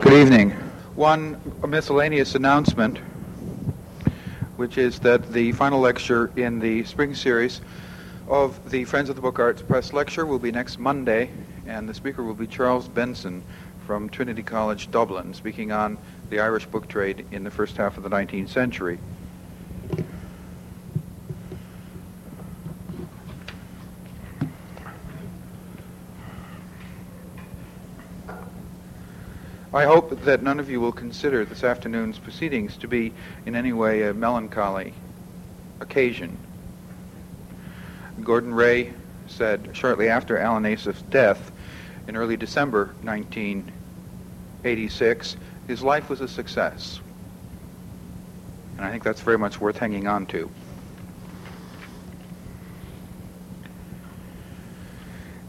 Good evening. One miscellaneous announcement, which is that the final lecture in the spring series of the Friends of the Book Arts Press lecture will be next Monday, and the speaker will be Charles Benson from Trinity College, Dublin, speaking on the Irish book trade in the first half of the 19th century. I hope that none of you will consider this afternoon's proceedings to be in any way a melancholy occasion. Gordon Ray said shortly after Alan Asaph's death in early December 1986, his life was a success. And I think that's very much worth hanging on to.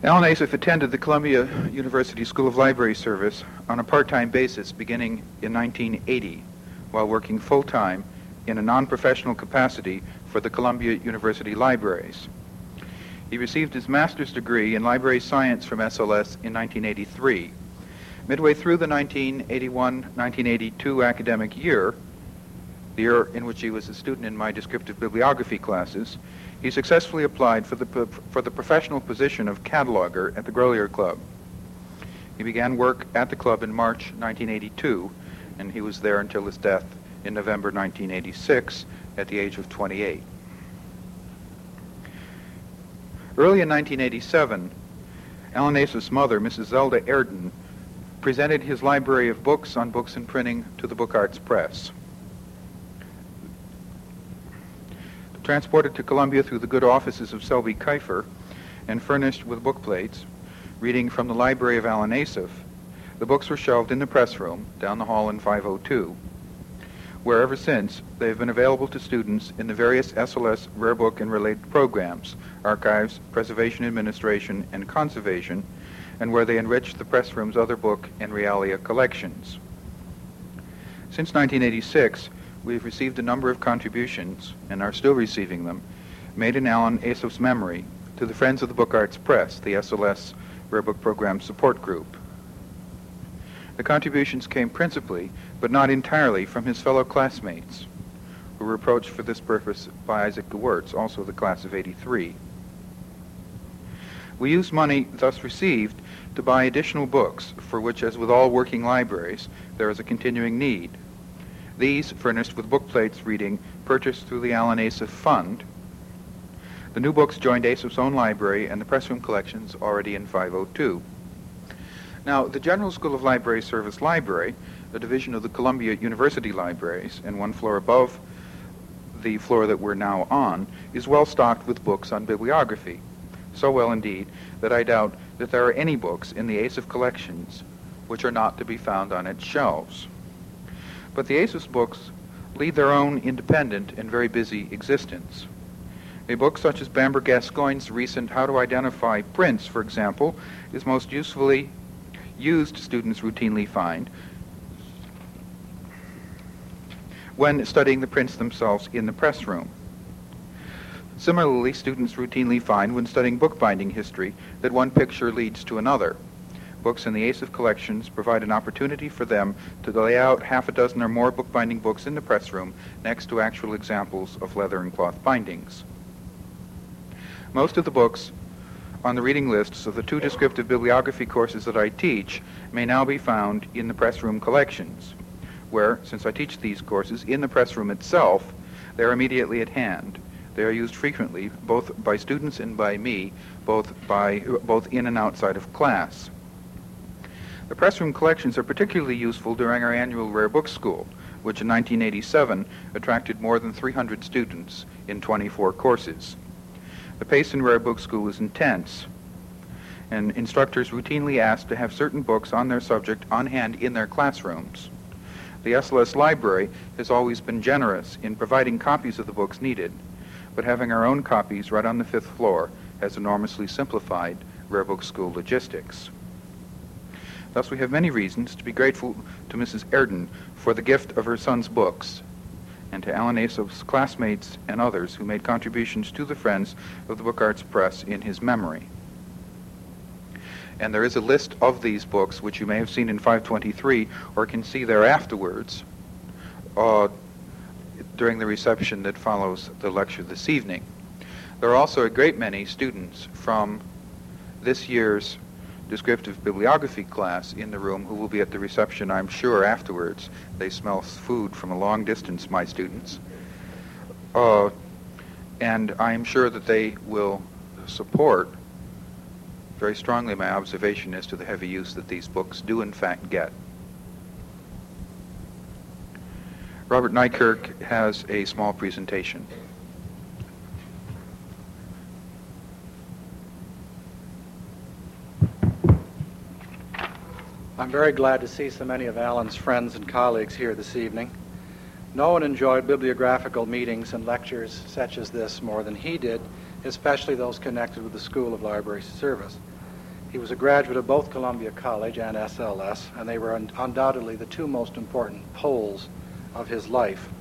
Alan Asaph attended the Columbia University School of Library Service on a part-time basis beginning in 1980 while working full-time in a non-professional capacity for the Columbia University Libraries. He received his master's degree in library science from SLS in 1983. Midway through the 1981-1982 academic year, the year in which he was a student in my descriptive bibliography classes, he successfully applied for the, for the professional position of cataloger at the Grolier Club. He began work at the club in March 1982, and he was there until his death in November 1986 at the age of 28. Early in 1987, Alan Asaph's mother, Mrs. Zelda Erden, presented his library of books on books and printing to the Book Arts Press. Transported to Columbia through the good offices of Selby Kiefer and furnished with book plates, reading from the library of Alan Asaph, the books were shelved in the press room down the hall in 502, where ever since they have been available to students in the various SLS rare book and related programs, archives, preservation administration, and conservation, and where they enrich the press room's other book and realia collections. Since 1986, we have received a number of contributions, and are still receiving them, made in Alan Asaph's memory to the Friends of the Book Arts Press, the SLS Rare Book Program Support Group. The contributions came principally, but not entirely, from his fellow classmates, who were approached for this purpose by Isaac Gewirtz, also the class of 83. We used money thus received to buy additional books, for which, as with all working libraries, there is a continuing need. These, furnished with book plates reading, purchased through the Alan Asaph Fund. The new books joined Asaph's own library and the pressroom collections already in 502. Now, the General School of Library Service Library, a division of the Columbia University Libraries, and one floor above the floor that we're now on, is well stocked with books on bibliography. So well indeed that I doubt that there are any books in the Asaph collections which are not to be found on its shelves. But the Asaph's books lead their own independent and very busy existence. A book such as Bamber Gascoigne's recent How to Identify Prints, for example, is most usefully used, students routinely find, when studying the prints themselves in the press room. Similarly, students routinely find when studying bookbinding history that one picture leads to another. Books in the Asaph collections provide an opportunity for them to lay out half a dozen or more bookbinding books in the press room next to actual examples of leather and cloth bindings. Most of the books on the reading lists of the two descriptive bibliography courses that I teach may now be found in the press room collections, where, since I teach these courses in the press room itself, they are immediately at hand. They are used frequently, both by students and by me, both, by, both in and outside of class. The pressroom collections are particularly useful during our annual Rare Book School, which in 1987 attracted more than 300 students in 24 courses. The pace in Rare Book School is intense, and instructors routinely ask to have certain books on their subject on hand in their classrooms. The SLS library has always been generous in providing copies of the books needed, but having our own copies right on the fifth floor has enormously simplified Rare Book School logistics. Thus, we have many reasons to be grateful to Mrs. Erden for the gift of her son's books, and to Alan Asaph's classmates and others who made contributions to the Friends of the Book Arts Press in his memory. And there is a list of these books, which you may have seen in 523 or can see there afterwards uh, during the reception that follows the lecture this evening. There are also a great many students from this year's descriptive bibliography class in the room who will be at the reception, I'm sure, afterwards. They smell food from a long distance, my students. Uh, and I'm sure that they will support very strongly my observation as to the heavy use that these books do in fact get. Robert Nikirk has a small presentation. I'm very glad to see so many of Alan's friends and colleagues here this evening. No one enjoyed bibliographical meetings and lectures such as this more than he did, especially those connected with the School of Library Service. He was a graduate of both Columbia College and SLS, and they were un- undoubtedly the two most important poles of his life.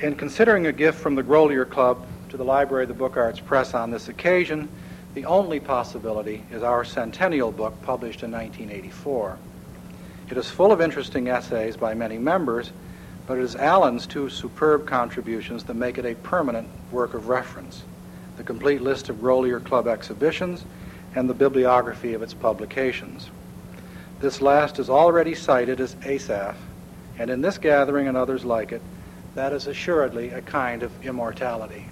In considering a gift from the Grolier Club to the Library of the Book Arts Press on this occasion, the only possibility is our centennial book published in 1984. It is full of interesting essays by many members, but it is Alan's two superb contributions that make it a permanent work of reference the complete list of Grolier Club exhibitions and the bibliography of its publications. This last is already cited as ASAF, and in this gathering and others like it, that is assuredly a kind of immortality.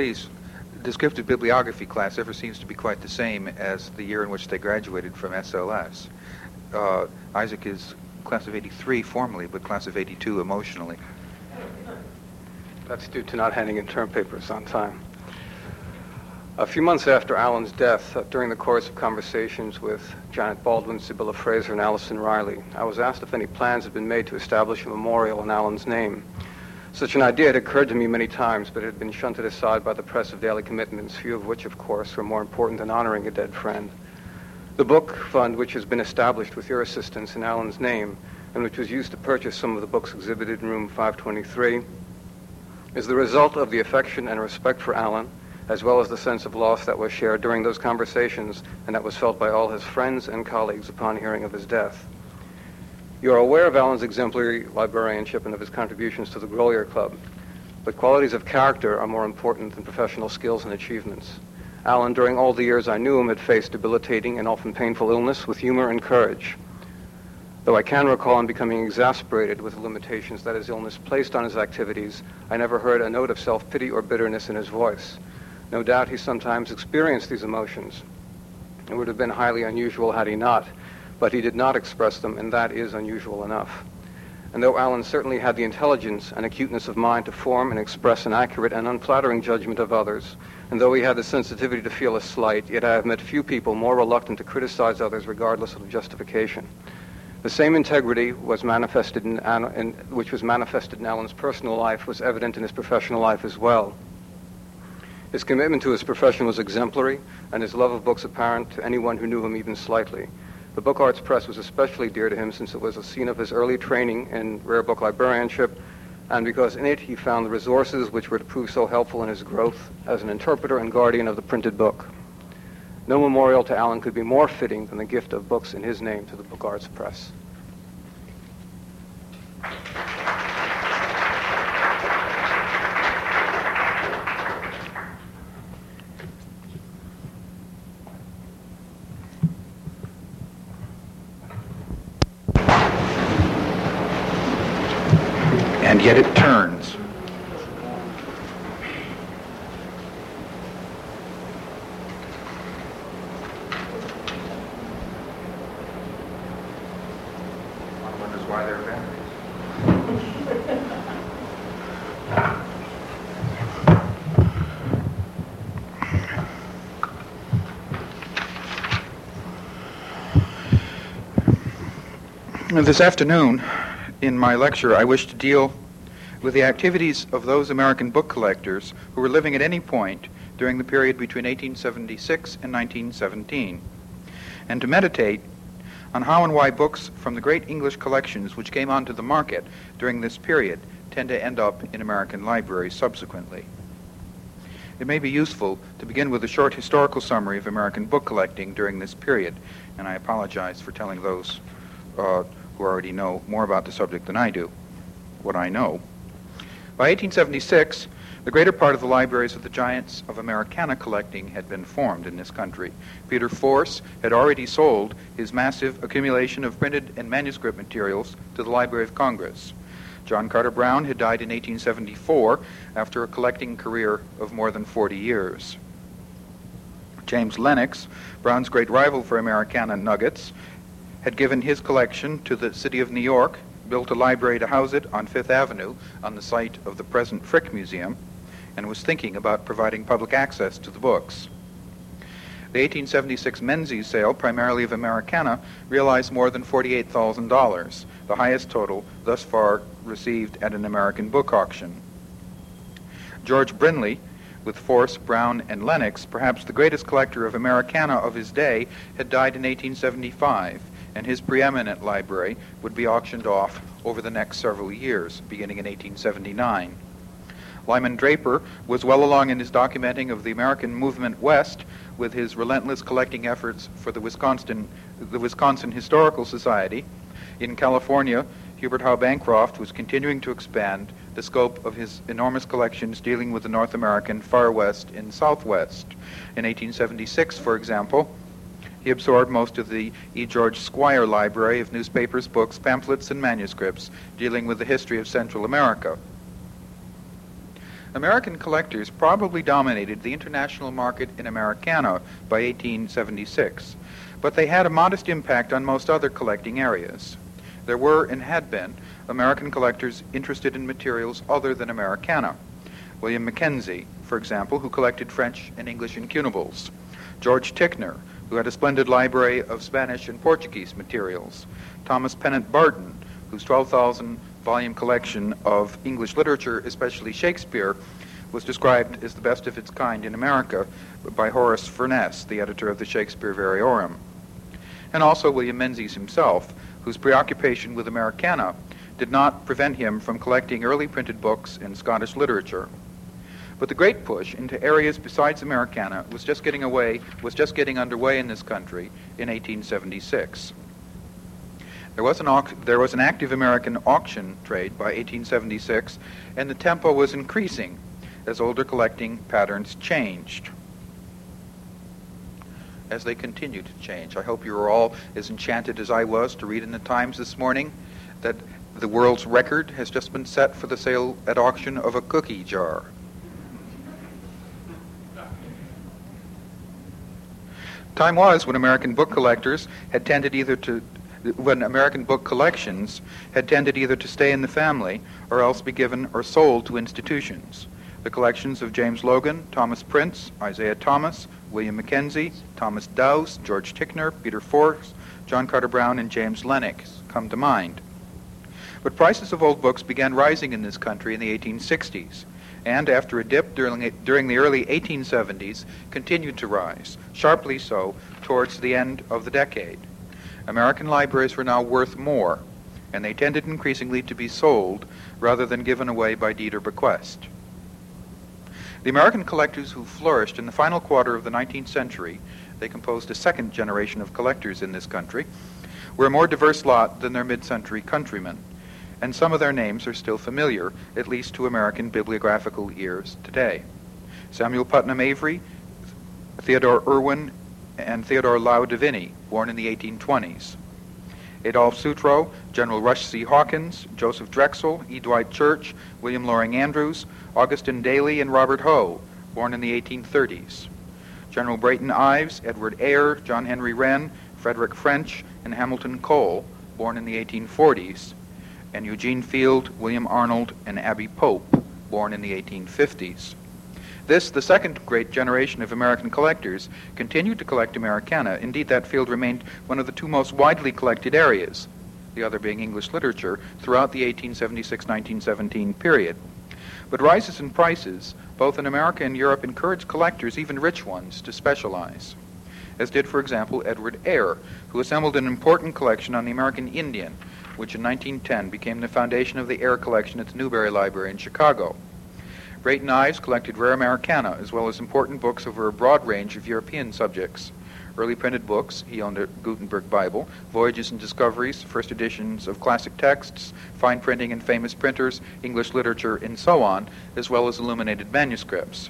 Nobody's descriptive bibliography class ever seems to be quite the same as the year in which they graduated from SLS. Uh, Isaac is class of 83 formally, but class of 82 emotionally. That's due to not handing in term papers on time. A few months after Alan's death, uh, during the course of conversations with Janet Baldwin, Sibylla Fraser, and Allison Riley, I was asked if any plans had been made to establish a memorial in Alan's name. Such an idea had occurred to me many times, but it had been shunted aside by the press of daily commitments, few of which, of course, were more important than honoring a dead friend. The book fund, which has been established with your assistance in Alan's name, and which was used to purchase some of the books exhibited in room 523, is the result of the affection and respect for Alan, as well as the sense of loss that was shared during those conversations and that was felt by all his friends and colleagues upon hearing of his death. You are aware of Alan's exemplary librarianship and of his contributions to the Grolier Club, but qualities of character are more important than professional skills and achievements. Allen, during all the years I knew him, had faced debilitating and often painful illness with humor and courage. Though I can recall him becoming exasperated with the limitations that his illness placed on his activities, I never heard a note of self-pity or bitterness in his voice. No doubt he sometimes experienced these emotions. It would have been highly unusual had he not but he did not express them, and that is unusual enough. And though Alan certainly had the intelligence and acuteness of mind to form and express an accurate and unflattering judgment of others, and though he had the sensitivity to feel a slight, yet I have met few people more reluctant to criticize others regardless of justification. The same integrity was manifested in, in, which was manifested in Alan's personal life was evident in his professional life as well. His commitment to his profession was exemplary, and his love of books apparent to anyone who knew him even slightly. The Book Arts Press was especially dear to him since it was a scene of his early training in rare book librarianship, and because in it he found the resources which were to prove so helpful in his growth as an interpreter and guardian of the printed book. No memorial to Alan could be more fitting than the gift of books in his name to the Book Arts Press. and yet it turns. One wonders why there are batteries. This afternoon, in my lecture, I wish to deal with the activities of those American book collectors who were living at any point during the period between 1876 and 1917, and to meditate on how and why books from the great English collections which came onto the market during this period tend to end up in American libraries subsequently. It may be useful to begin with a short historical summary of American book collecting during this period, and I apologize for telling those uh, who already know more about the subject than I do what I know. By 1876, the greater part of the libraries of the giants of Americana collecting had been formed in this country. Peter Force had already sold his massive accumulation of printed and manuscript materials to the Library of Congress. John Carter Brown had died in 1874 after a collecting career of more than 40 years. James Lennox, Brown's great rival for Americana nuggets, had given his collection to the city of New York, built a library to house it on Fifth Avenue on the site of the present Frick Museum, and was thinking about providing public access to the books. The 1876 Menzies sale, primarily of Americana, realized more than $48,000, the highest total thus far received at an American book auction. George Brinley, with Force, Brown, and Lennox, perhaps the greatest collector of Americana of his day, had died in 1875, and his preeminent library would be auctioned off over the next several years, beginning in 1879. Lyman Draper was well along in his documenting of the American movement west with his relentless collecting efforts for the Wisconsin, the Wisconsin Historical Society. In California, Hubert Howe Bancroft was continuing to expand the scope of his enormous collections dealing with the North American Far West and Southwest. In 1876, for example, he absorbed most of the E. George Squier Library of newspapers, books, pamphlets, and manuscripts dealing with the history of Central America. American collectors probably dominated the international market in Americana by 1876, but they had a modest impact on most other collecting areas. There were and had been American collectors interested in materials other than Americana. William Mackenzie, for example, who collected French and English incunables. George Ticknor, who had a splendid library of Spanish and Portuguese materials. Thomas Pennant Barton, whose 12,000 volume collection of English literature, especially Shakespeare, was described as the best of its kind in America by Horace Furness, the editor of the Shakespeare Variorum. And also William Menzies himself, whose preoccupation with Americana did not prevent him from collecting early printed books in Scottish literature. But the great push into areas besides Americana was just getting away, was just getting underway in this country in 1876. There was, an au- there was an active American auction trade by 1876, and the tempo was increasing as older collecting patterns changed. As they continue to change. I hope you are all as enchanted as I was to read in the Times this morning that the world's record has just been set for the sale at auction of a cookie jar. Time was when American book collectors had tended either to when American book collections had tended either to stay in the family or else be given or sold to institutions. The collections of James Logan, Thomas Prince, Isaiah Thomas, William Mackenzie, Thomas Dowse, George Ticknor, Peter Force, John Carter Brown, and James Lennox come to mind. But prices of old books began rising in this country in the 1860s and after a dip during, during the early 1870s, continued to rise, sharply so, towards the end of the decade. American libraries were now worth more, and they tended increasingly to be sold rather than given away by deed or bequest. The American collectors who flourished in the final quarter of the 19th century, they composed a second generation of collectors in this country, were a more diverse lot than their mid-century countrymen and some of their names are still familiar, at least to American bibliographical ears today. Samuel Putnam Avery, Theodore Irwin, and Theodore Low de Vinne, born in the 1820s. Adolph Sutro, General Rush C. Hawkins, Joseph Drexel, E. Dwight Church, William Loring Andrews, Augustin Daly, and Robert Hoe, born in the 1830s. General Brayton Ives, Edward Ayer, John Henry Wrenn, Frederick French, and Hamilton Cole, born in the 1840s and Eugene Field, William Arnold, and Abby Pope, born in the 1850s. This, the second great generation of American collectors, continued to collect Americana. Indeed, that field remained one of the two most widely collected areas, the other being English literature, throughout the 1876 1917 period. But rises in prices, both in America and Europe, encouraged collectors, even rich ones, to specialize. as did, for example, Edward Ayer, who assembled an important collection on the American Indian, which in 1910 became the foundation of the Ayer collection at the Newberry Library in Chicago. Brayton Ives collected rare Americana, as well as important books over a broad range of European subjects. Early printed books, he owned a Gutenberg Bible, Voyages and Discoveries, first editions of classic texts, fine printing and famous printers, English literature, and so on, as well as illuminated manuscripts.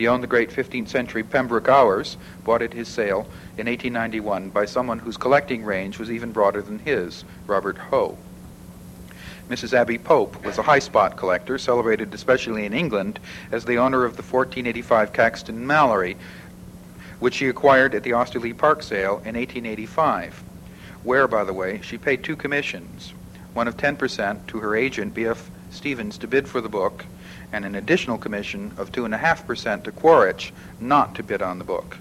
He owned the great 15th century Pembroke Hours, bought at his sale in 1891 by someone whose collecting range was even broader than his, Robert Hoe. Mrs. Abby Pope was a high spot collector, celebrated especially in England as the owner of the 1485 Caxton Malory, which she acquired at the Osterley Park sale in 1885, where, by the way, she paid two commissions one of 10% to her agent, B.F. Stevens, to bid for the book, and an additional commission of 2.5% to Quaritch not to bid on the book.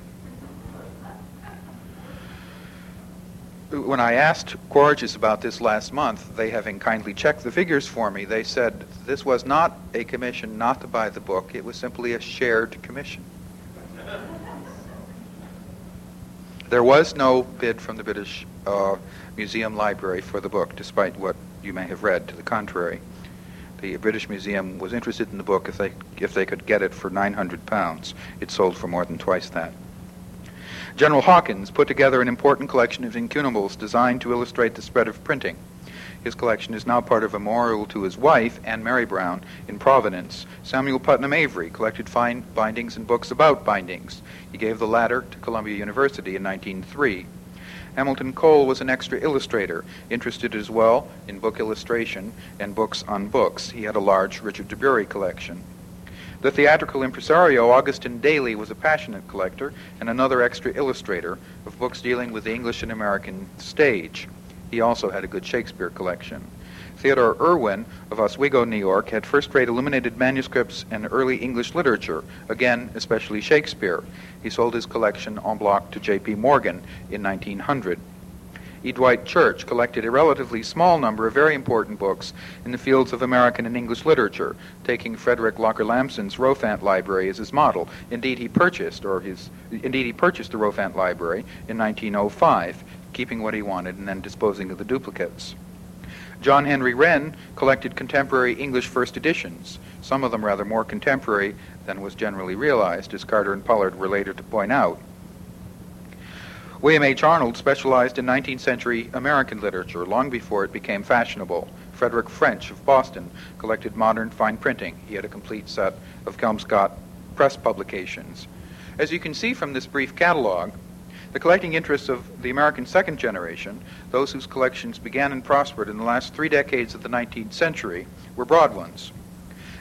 When I asked Quaritch's about this last month, they having kindly checked the figures for me, they said this was not a commission not to buy the book, it was simply a shared commission. There was no bid from the British uh, Museum Library for the book, despite what you may have read to the contrary the British Museum was interested in the book if they, if they could get it for 900 pounds. It sold for more than twice that. General Hawkins put together an important collection of incunables designed to illustrate the spread of printing. His collection is now part of a memorial to his wife, Annmary Brown, in Providence. Samuel Putnam Avery collected fine bindings and books about bindings. He gave the latter to Columbia University in 1903. Hamilton Cole was an extra illustrator, interested as well in book illustration and books on books. He had a large Richard de Bury collection. The theatrical impresario Augustin Daly was a passionate collector and another extra illustrator of books dealing with the English and American stage. He also had a good Shakespeare collection. Theodore Irwin of Oswego, New York, had first rate illuminated manuscripts and early English literature, again, especially Shakespeare. He sold his collection en bloc to J.P. Morgan in 1900. E. Dwight Church collected a relatively small number of very important books in the fields of American and English literature, taking Frederick Locker Lampson's Rowfant Library as his model. Indeed, he purchased, or his, indeed, he purchased the Rowfant Library in 1905, keeping what he wanted and then disposing of the duplicates. John Henry Wrenn collected contemporary English first editions, some of them rather more contemporary than was generally realized, as Carter and Pollard were later to point out. William H. Arnold specialized in 19th century American literature long before it became fashionable. Frederick French of Boston collected modern fine printing. He had a complete set of Kelmscott press publications. As you can see from this brief catalog, the collecting interests of the American second generation, those whose collections began and prospered in the last three decades of the 19th century, were broad ones.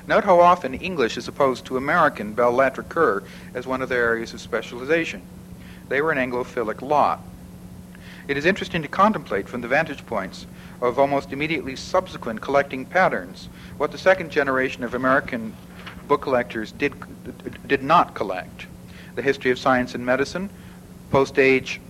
Note how often English is opposed to American belles lettres as one of their areas of specialization. They were an Anglophilic lot. It is interesting to contemplate from the vantage points of almost immediately subsequent collecting patterns what the second generation of American book collectors did, did not collect. The history of science and medicine, post-age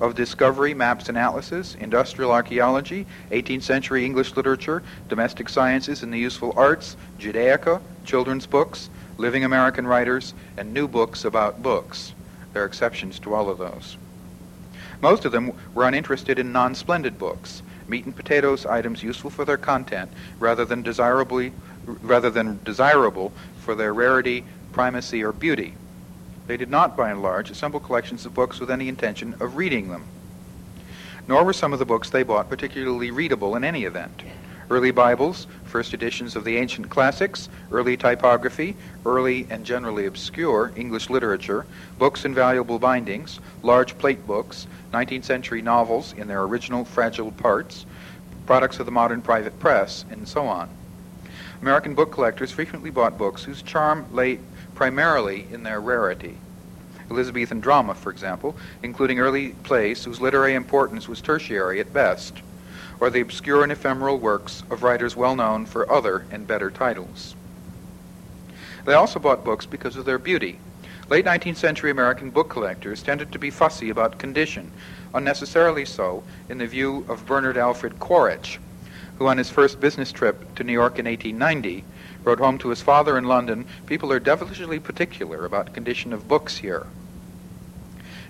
of discovery, maps and atlases, industrial archaeology, 18th century English literature, domestic sciences and the useful arts, Judaica, children's books, living American writers, and new books about books. There are exceptions to all of those. Most of them were uninterested in non-splendid books, meat and potatoes items useful for their content rather than desirably rather than desirable for their rarity, primacy, or beauty. They did not, by and large, assemble collections of books with any intention of reading them. Nor were some of the books they bought particularly readable in any event. Early Bibles, first editions of the ancient classics, early typography, early and generally obscure English literature, books in valuable bindings, large plate books, 19th century novels in their original fragile parts, products of the modern private press, and so on. American book collectors frequently bought books whose charm lay primarily in their rarity. Elizabethan drama, for example, including early plays whose literary importance was tertiary at best, or the obscure and ephemeral works of writers well known for other and better titles. They also bought books because of their beauty. Late 19th century American book collectors tended to be fussy about condition, unnecessarily so in the view of Bernard Alfred Quaritch, who on his first business trip to New York in 1890 wrote home to his father in London, people are devilishly particular about condition of books here.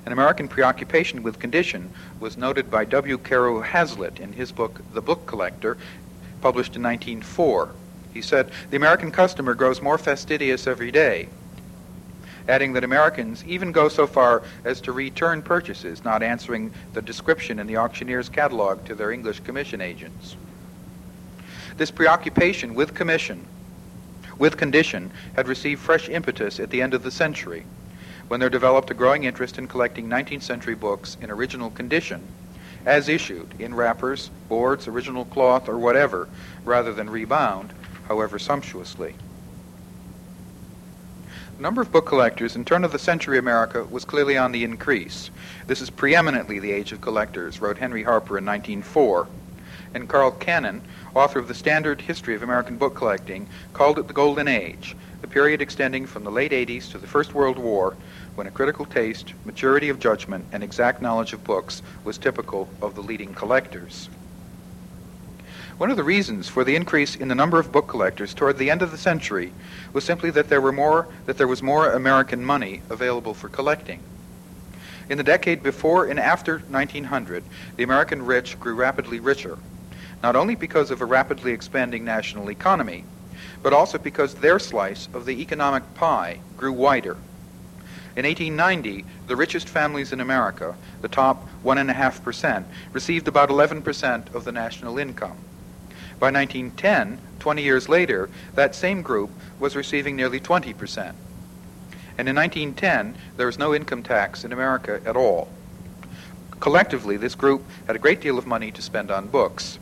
An American preoccupation with condition was noted by W. Carew Hazlitt in his book, The Book Collector, published in 1904. He said, The American customer grows more fastidious every day, adding that Americans even go so far as to return purchases, not answering the description in the auctioneer's catalog to their English commission agents. This preoccupation with commission, with condition, had received fresh impetus at the end of the century when there developed a growing interest in collecting 19th century books in original condition, as issued, in wrappers, boards, original cloth, or whatever, rather than rebound, however sumptuously. The number of book collectors in turn of the century America was clearly on the increase. This is preeminently the age of collectors, wrote Henry Harper in 1904. And Carl Cannon, author of the Standard History of American Book Collecting, called it the Golden Age, a period extending from the late 80s to the First World War, when a critical taste, maturity of judgment, and exact knowledge of books was typical of the leading collectors. One of the reasons for the increase in the number of book collectors toward the end of the century was simply that there were more that there was more American money available for collecting. In the decade before and after 1900, the American rich grew rapidly richer, not only because of a rapidly expanding national economy, but also because their slice of the economic pie grew wider. In 1890, the richest families in America, the top 1.5%, received about 11% of the national income. By 1910, 20 years later, that same group was receiving nearly 20%. And in 1910, there was no income tax in America at all. Collectively, this group had a great deal of money to spend on books.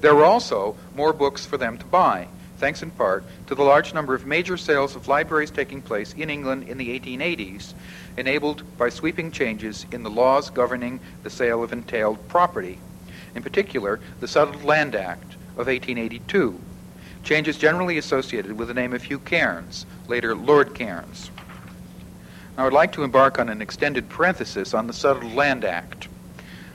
There were also more books for them to buy thanks in part to the large number of major sales of libraries taking place in England in the 1880s, enabled by sweeping changes in the laws governing the sale of entailed property, in particular, the Settled Land Act of 1882, changes generally associated with the name of Hugh Cairns, later Lord Cairns. I would like to embark on an extended parenthesis on the Settled Land Act.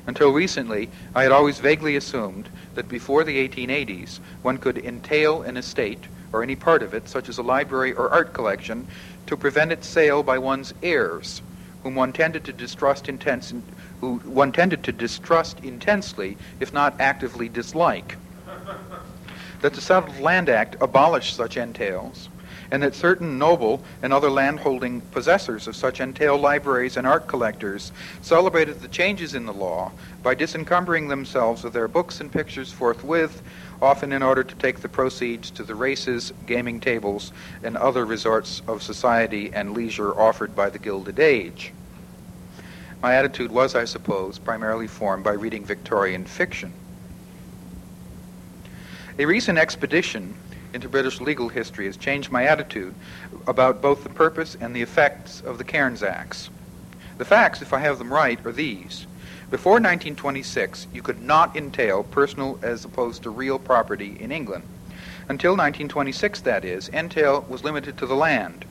Until recently, I had always vaguely assumed that before the 1880s, one could entail an estate, or any part of it, such as a library or art collection, to prevent its sale by one's heirs, whom one tended to distrust intense, who one tended to distrust intensely, if not actively dislike. that the Settled Land Act abolished such entails, and that certain noble and other landholding possessors of such entail libraries and art collectors celebrated the changes in the law by disencumbering themselves of their books and pictures forthwith, often in order to take the proceeds to the races, gaming tables, and other resorts of society and leisure offered by the Gilded Age. My attitude was, I suppose, primarily formed by reading Victorian fiction. A recent expedition into British legal history has changed my attitude about both the purpose and the effects of the Cairns Acts. The facts, if I have them right, are these. Before 1926, you could not entail personal as opposed to real property in England. Until 1926, that is, entail was limited to the land,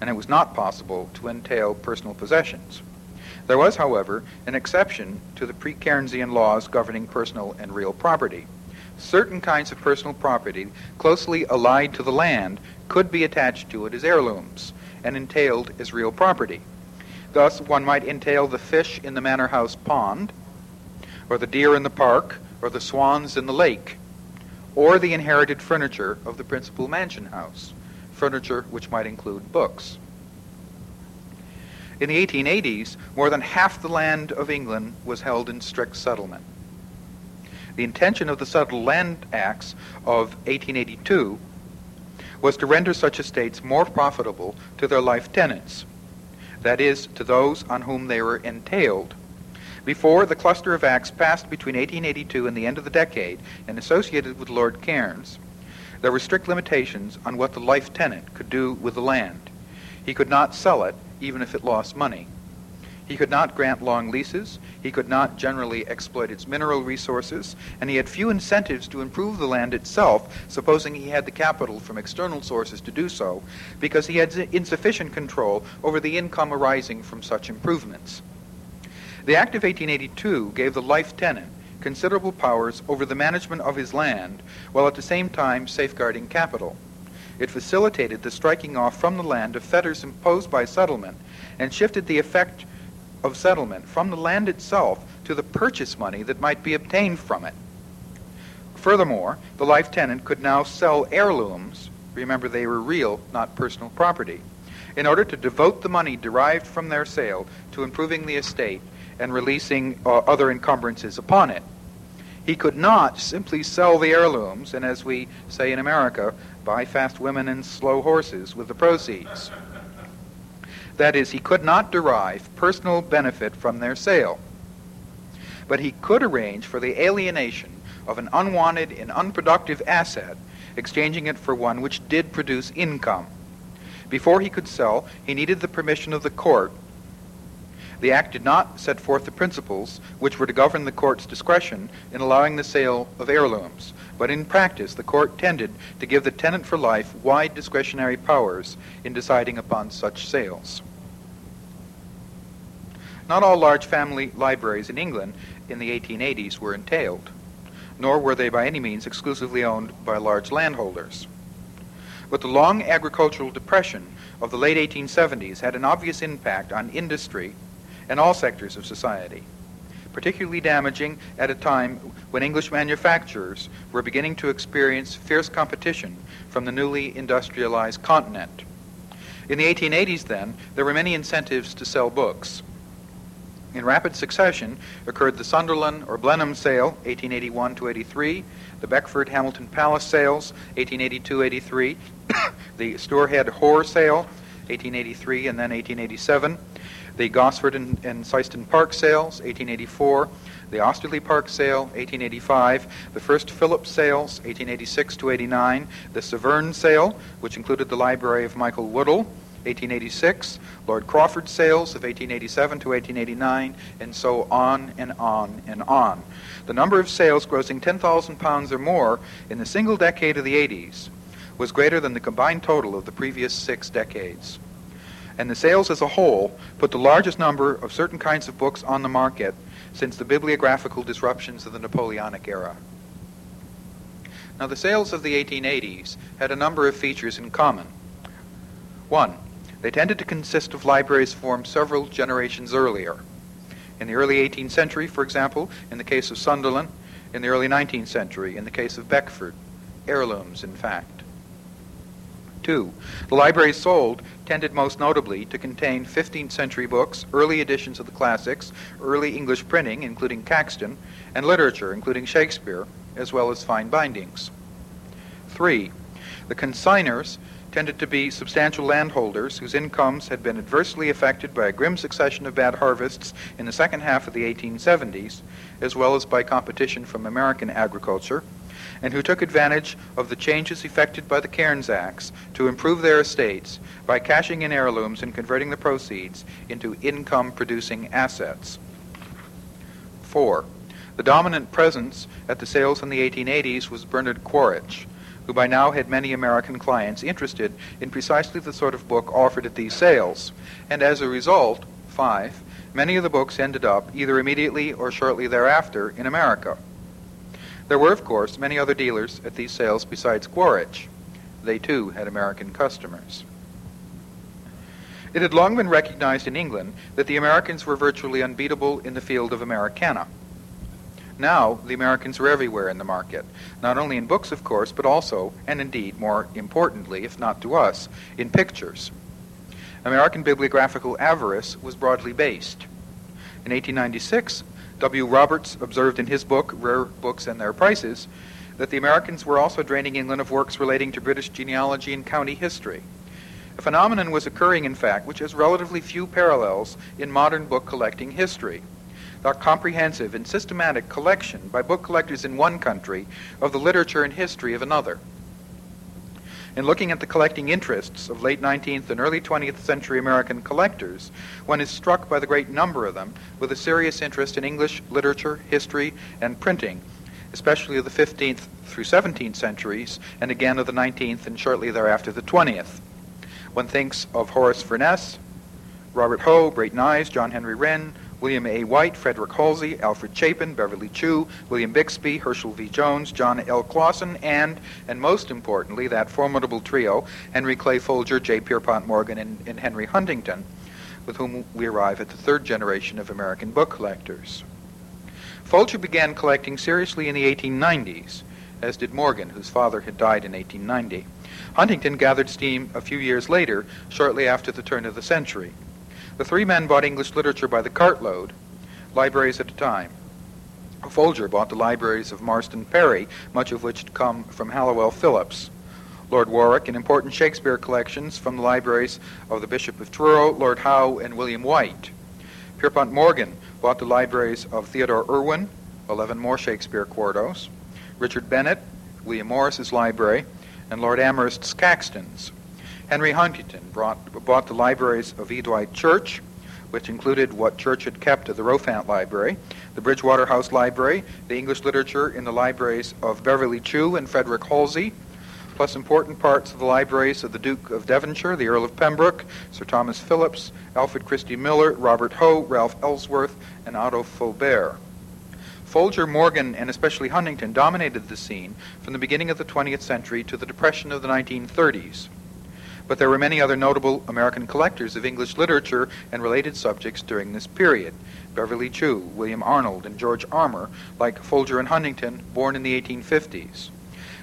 and it was not possible to entail personal possessions. There was, however, an exception to the pre Cairnsian laws governing personal and real property certain kinds of personal property closely allied to the land could be attached to it as heirlooms and entailed as real property. Thus, one might entail the fish in the manor house pond, or the deer in the park, or the swans in the lake, or the inherited furniture of the principal mansion house, furniture which might include books. In the 1880s, more than half the land of England was held in strict settlement. The intention of the Settled Land Acts of 1882 was to render such estates more profitable to their life tenants, that is, to those on whom they were entailed. Before the cluster of acts passed between 1882 and the end of the decade and associated with Lord Cairns, there were strict limitations on what the life tenant could do with the land. He could not sell it, even if it lost money. He could not grant long leases, he could not generally exploit its mineral resources, and he had few incentives to improve the land itself, supposing he had the capital from external sources to do so, because he had insufficient control over the income arising from such improvements. The Act of 1882 gave the life tenant considerable powers over the management of his land, while at the same time safeguarding capital. It facilitated the striking off from the land of fetters imposed by settlement and shifted the effect of settlement from the land itself to the purchase money that might be obtained from it. Furthermore, the life tenant could now sell heirlooms, remember they were real, not personal property, in order to devote the money derived from their sale to improving the estate and releasing uh, other encumbrances upon it. He could not simply sell the heirlooms and, as we say in America, buy fast women and slow horses with the proceeds. That is, he could not derive personal benefit from their sale. But he could arrange for the alienation of an unwanted and unproductive asset, exchanging it for one which did produce income. Before he could sell, he needed the permission of the court. The act did not set forth the principles which were to govern the court's discretion in allowing the sale of heirlooms, but in practice the court tended to give the tenant for life wide discretionary powers in deciding upon such sales. Not all large family libraries in England in the 1880s were entailed, nor were they by any means exclusively owned by large landholders. But the long agricultural depression of the late 1870s had an obvious impact on industry and all sectors of society, particularly damaging at a time when English manufacturers were beginning to experience fierce competition from the newly industrialized continent. In the 1880s, then, there were many incentives to sell books. In rapid succession occurred the Sunderland or Blenheim sale, 1881 to 83, the Beckford Hamilton Palace sales, 1882 83, the Stourhead Hoare sale, 1883 and then 1887, the Gosford and, and Syston Park sales, 1884, the Osterley Park sale, 1885, the first Phillips sales, 1886 to 89, the Severne sale, which included the library of Michael Wodhull, 1886, Lord Crawford sales of 1887 to 1889, and so on and on and on. The number of sales grossing 10,000 pounds or more in the single decade of the 80s was greater than the combined total of the previous six decades. And the sales as a whole put the largest number of certain kinds of books on the market since the bibliographical disruptions of the Napoleonic era. Now, the sales of the 1880s had a number of features in common. One, they tended to consist of libraries formed several generations earlier. In the early 18th century, for example, in the case of Sunderland, in the early 19th century, in the case of Beckford, heirlooms, in fact. Two, the libraries sold tended most notably to contain 15th century books, early editions of the classics, early English printing, including Caxton, and literature, including Shakespeare, as well as fine bindings. Three, the consignors tended to be substantial landholders whose incomes had been adversely affected by a grim succession of bad harvests in the second half of the 1870s, as well as by competition from American agriculture, and who took advantage of the changes effected by the Cairns Acts to improve their estates by cashing in heirlooms and converting the proceeds into income producing assets. 4. The dominant presence at the sales in the 1880s was Bernard Quaritch, who by now had many American clients interested in precisely the sort of book offered at these sales. And as a result, five, many of the books ended up, either immediately or shortly thereafter, in America. There were, of course, many other dealers at these sales besides Quaritch. They too had American customers. It had long been recognized in England that the Americans were virtually unbeatable in the field of Americana. Now, the Americans were everywhere in the market, not only in books, of course, but also, and indeed more importantly, if not to us, in pictures. American bibliographical avarice was broadly based. In 1896, W. Roberts observed in his book, Rare Books and Their Prices, that the Americans were also draining England of works relating to British genealogy and county history. A phenomenon was occurring, in fact, which has relatively few parallels in modern book collecting history a comprehensive and systematic collection by book collectors in one country of the literature and history of another. In looking at the collecting interests of late 19th and early 20th century American collectors, one is struck by the great number of them with a serious interest in English literature, history, and printing, especially of the 15th through 17th centuries, and again of the 19th and shortly thereafter the 20th. One thinks of Horace Furness, Robert Hoe, Brayton Ives, John Henry Wrenn, William A. White, Frederick Halsey, Alfred Chapin, Beverly Chew, William Bixby, Herschel V. Jones, John L. Clawson, and, and most importantly, that formidable trio, Henry Clay Folger, J. Pierpont Morgan, and, and Henry Huntington, with whom we arrive at the third generation of American book collectors. Folger began collecting seriously in the 1890s, as did Morgan, whose father had died in 1890. Huntington gathered steam a few years later, shortly after the turn of the century. The three men bought English literature by the cartload, libraries at a time. Folger bought the libraries of Marsden Perry, much of which had come from Halliwell-Phillipps, Lord Warwick and important Shakespeare collections from the libraries of the Bishop of Truro, Lord Howe, and William White. Pierpont Morgan bought the libraries of Theodore Irwin, 11 more Shakespeare quartos, Richard Bennett, William Morris's library, and Lord Amherst's Caxton's. Henry Huntington brought, bought the libraries of E. Dwight Church, which included what Church had kept of the Rowfant Library, the Bridgewater House Library, the English literature in the libraries of Beverly Chew and Frederick Halsey, plus important parts of the libraries of the Duke of Devonshire, the Earl of Pembroke, Sir Thomas Phillipps, Alfred Christie Miller, Robert Hoe, Ralph Ellsworth, and Otto Faubert. Folger, Morgan, and especially Huntington dominated the scene from the beginning of the 20th century to the Depression of the 1930s. But there were many other notable American collectors of English literature and related subjects during this period. Beverly Chew, William Arnold, and George Armour, like Folger and Huntington, born in the 1850s.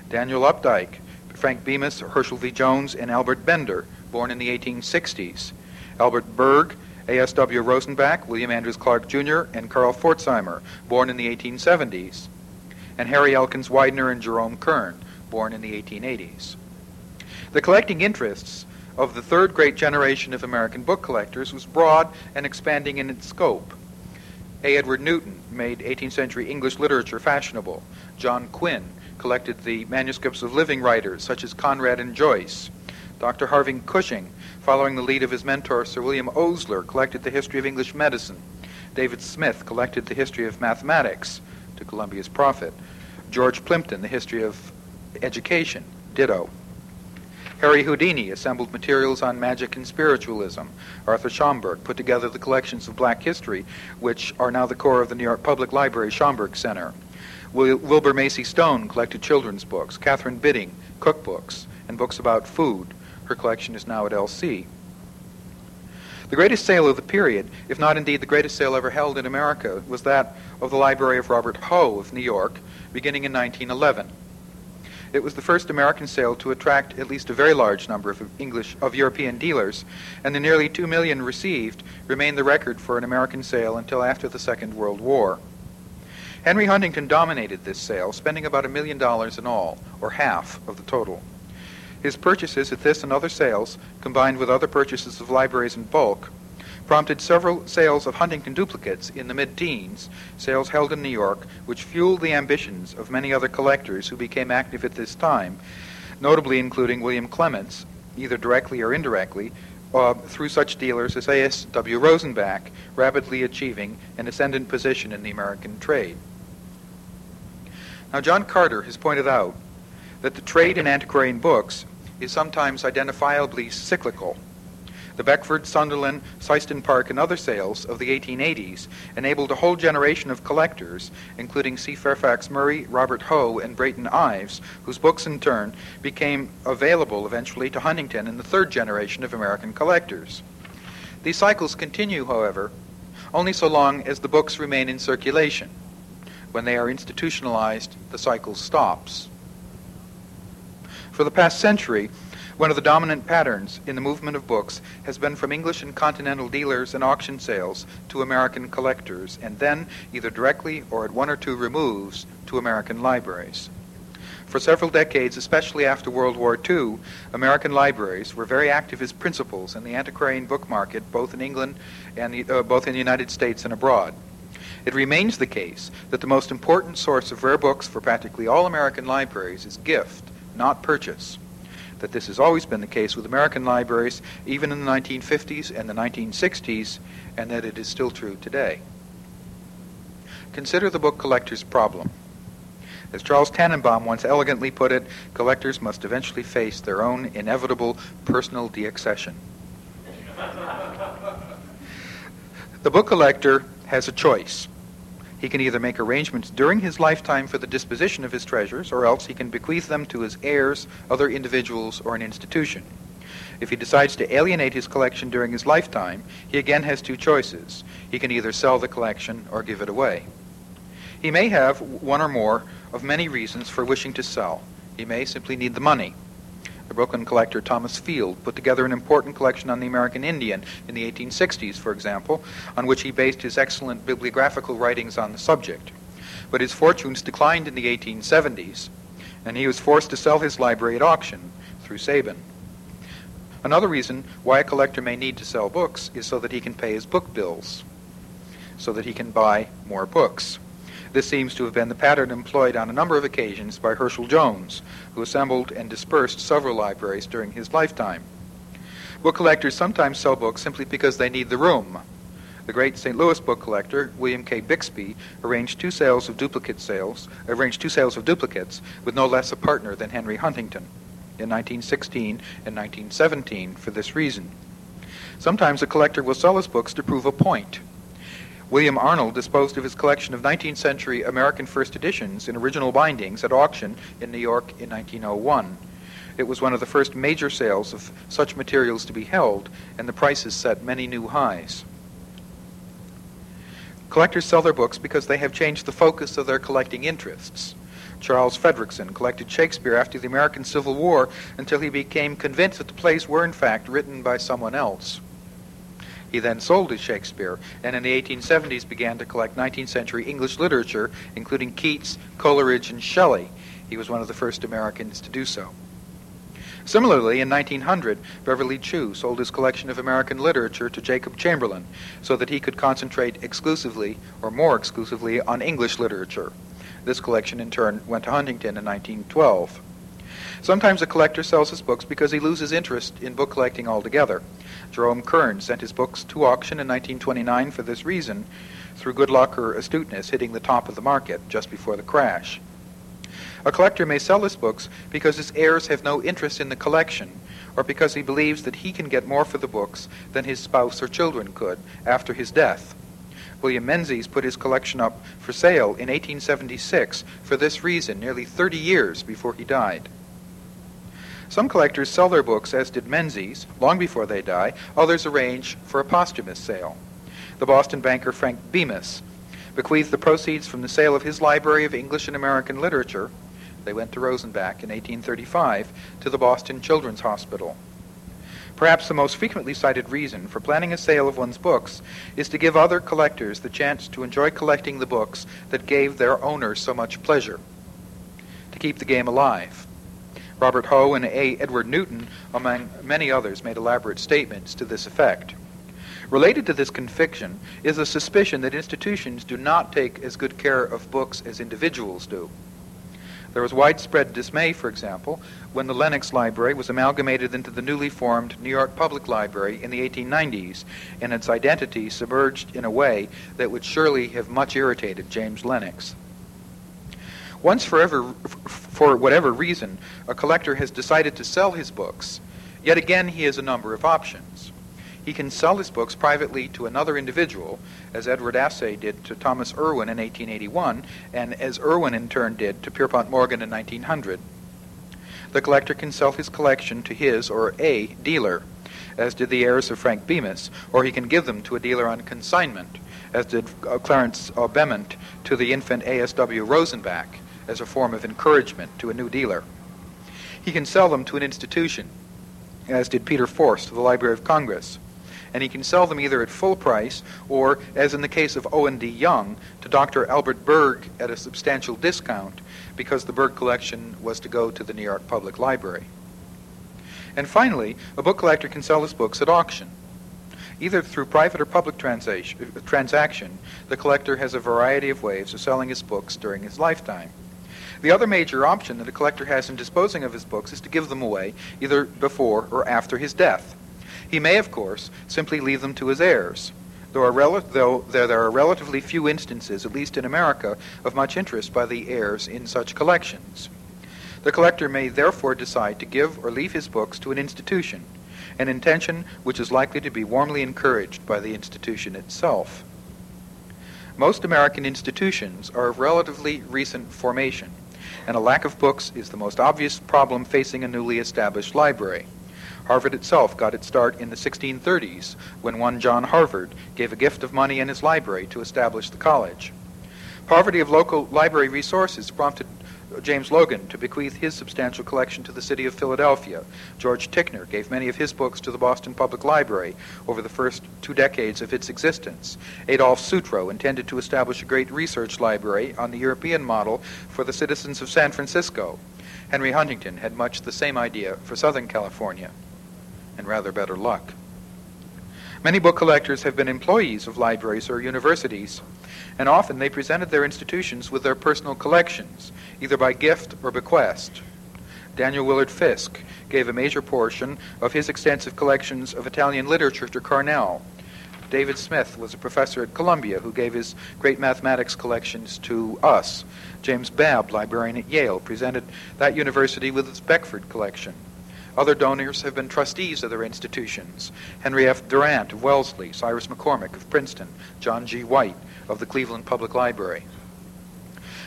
Daniel Updike, Frank Bemis, Herschel V. Jones, and Albert Bender, born in the 1860s. Albert Berg, A.S.W. Rosenbach, William Andrews Clark Jr., and Carl Pforzheimer, born in the 1870s. And Harry Elkins Widener and Jerome Kern, born in the 1880s. The collecting interests of the third great generation of American book collectors was broad and expanding in its scope. A. Edward Newton made 18th century English literature fashionable. John Quinn collected the manuscripts of living writers such as Conrad and Joyce. Dr. Harvey Cushing, following the lead of his mentor Sir William Osler, collected the history of English medicine. David Smith collected the history of mathematics, to Columbia's profit. George Plimpton, the history of education, ditto. Harry Houdini assembled materials on magic and spiritualism. Arthur Schomburg put together the collections of black history, which are now the core of the New York Public Library Schomburg Center. Wil- Wilbur Macy Stone collected children's books, Katherine Bitting, cookbooks, and books about food. Her collection is now at LC. The greatest sale of the period, if not indeed the greatest sale ever held in America, was that of the Library of Robert Hoe of New York, beginning in 1911. It was the first American sale to attract at least a very large number of English of European dealers, and the nearly 2 million received remained the record for an American sale until after the Second World War. Henry Huntington dominated this sale, spending about a million dollars in all, or half of the total. His purchases at this and other sales, combined with other purchases of libraries in bulk, prompted several sales of Huntington duplicates in the mid-teens, sales held in New York, which fueled the ambitions of many other collectors who became active at this time, notably including William Clements, either directly or indirectly, uh, through such dealers as A.S.W. Rosenbach, rapidly achieving an ascendant position in the American trade. Now, John Carter has pointed out that the trade in antiquarian books is sometimes identifiably cyclical. The Beckford, Sunderland, Syston Park, and other sales of the 1880s enabled a whole generation of collectors, including C. Fairfax Murray, Robert Hoe, and Brayton Ives, whose books in turn became available eventually to Huntington and the third generation of American collectors. These cycles continue, however, only so long as the books remain in circulation. When they are institutionalized, the cycle stops. For the past century, one of the dominant patterns in the movement of books has been from English and continental dealers and auction sales to American collectors, and then, either directly or at one or two removes, to American libraries. For several decades, especially after World War II, American libraries were very active as principals in the antiquarian book market, both in England and uh, both in the United States and abroad. It remains the case that the most important source of rare books for practically all American libraries is gift, not purchase. That this has always been the case with American libraries, even in the 1950s and the 1960s, and that it is still true today. Consider the book collector's problem. As Charles Tannenbaum once elegantly put it, collectors must eventually face their own inevitable personal deaccession. the book collector has a choice. He can either make arrangements during his lifetime for the disposition of his treasures, or else he can bequeath them to his heirs, other individuals, or an institution. If he decides to alienate his collection during his lifetime, he again has two choices. He can either sell the collection or give it away. He may have one or more of many reasons for wishing to sell. He may simply need the money. The Brooklyn collector Thomas Field put together an important collection on the American Indian in the 1860s, for example, on which he based his excellent bibliographical writings on the subject. But his fortunes declined in the 1870s, and he was forced to sell his library at auction through Sabin. Another reason why a collector may need to sell books is so that he can pay his book bills, so that he can buy more books. This seems to have been the pattern employed on a number of occasions by Herschel Jones, who assembled and dispersed several libraries during his lifetime. Book collectors sometimes sell books simply because they need the room. The great St. Louis book collector, William K. Bixby, arranged two sales of duplicate sales, arranged two sales of duplicates with no less a partner than Henry Huntington in 1916 and 1917 for this reason. Sometimes a collector will sell his books to prove a point. William Arnold disposed of his collection of 19th century American first editions in original bindings at auction in New York in 1901. It was one of the first major sales of such materials to be held, and the prices set many new highs. Collectors sell their books because they have changed the focus of their collecting interests. Charles Fredrickson collected Shakespeare after the American Civil War until he became convinced that the plays were in fact written by someone else. He then sold his Shakespeare, and in the 1870s began to collect 19th century English literature, including Keats, Coleridge, and Shelley. He was one of the first Americans to do so. Similarly, in 1900, Beverly Chew sold his collection of American literature to Jacob Chamberlain so that he could concentrate exclusively, or more exclusively, on English literature. This collection, in turn, went to Huntington in 1912. Sometimes a collector sells his books because he loses interest in book collecting altogether. Jerome Kern sent his books to auction in 1929 for this reason, through good luck or astuteness hitting the top of the market just before the crash. A collector may sell his books because his heirs have no interest in the collection, or because he believes that he can get more for the books than his spouse or children could after his death. William Menzies put his collection up for sale in 1876 for this reason, nearly 30 years before he died. Some collectors sell their books, as did Menzies, long before they die. Others arrange for a posthumous sale. The Boston banker Frank Bemis bequeathed the proceeds from the sale of his library of English and American literature, they went to Rosenbach in 1835, to the Boston Children's Hospital. Perhaps the most frequently cited reason for planning a sale of one's books is to give other collectors the chance to enjoy collecting the books that gave their owners so much pleasure, to keep the game alive. Robert Hoe and A. Edward Newton, among many others, made elaborate statements to this effect. Related to this conviction is a suspicion that institutions do not take as good care of books as individuals do. There was widespread dismay, for example, when the Lenox Library was amalgamated into the newly formed New York Public Library in the 1890s, and its identity submerged in a way that would surely have much irritated James Lenox. Once forever, for whatever reason, a collector has decided to sell his books, yet again he has a number of options. He can sell his books privately to another individual, as Edward Asay did to Thomas Irwin in 1881, and as Irwin in turn did to Pierpont Morgan in 1900. The collector can sell his collection to his or a dealer, as did the heirs of Frank Bemis, or he can give them to a dealer on consignment, as did uh, Clarence uh, Bement to the infant A.S.W. Rosenbach, as a form of encouragement to a new dealer. He can sell them to an institution, as did Peter Force to the Library of Congress and he can sell them either at full price or, as in the case of Owen D. Young, to Dr. Albert Berg at a substantial discount because the Berg collection was to go to the New York Public Library. And finally, a book collector can sell his books at auction. Either through private or public transaction, the collector has a variety of ways of selling his books during his lifetime. The other major option that a collector has in disposing of his books is to give them away either before or after his death. He may, of course, simply leave them to his heirs, though, rel- though there, there are relatively few instances, at least in America, of much interest by the heirs in such collections. The collector may therefore decide to give or leave his books to an institution, an intention which is likely to be warmly encouraged by the institution itself. Most American institutions are of relatively recent formation, and a lack of books is the most obvious problem facing a newly established library. Harvard itself got its start in the 1630s when one John Harvard gave a gift of money and his library to establish the college. Poverty of local library resources prompted James Logan to bequeath his substantial collection to the city of Philadelphia. George Ticknor gave many of his books to the Boston Public Library over the first two decades of its existence. Adolph Sutro intended to establish a great research library on the European model for the citizens of San Francisco. Henry Huntington had much the same idea for Southern California, and rather better luck. Many book collectors have been employees of libraries or universities, and often they presented their institutions with their personal collections, either by gift or bequest. Daniel Willard Fiske gave a major portion of his extensive collections of Italian literature to Cornell. David Smith was a professor at Columbia who gave his great mathematics collections to us. James Babb, librarian at Yale, presented that university with its Beckford collection. Other donors have been trustees of their institutions. Henry F. Durant of Wellesley, Cyrus McCormick of Princeton, John G. White of the Cleveland Public Library.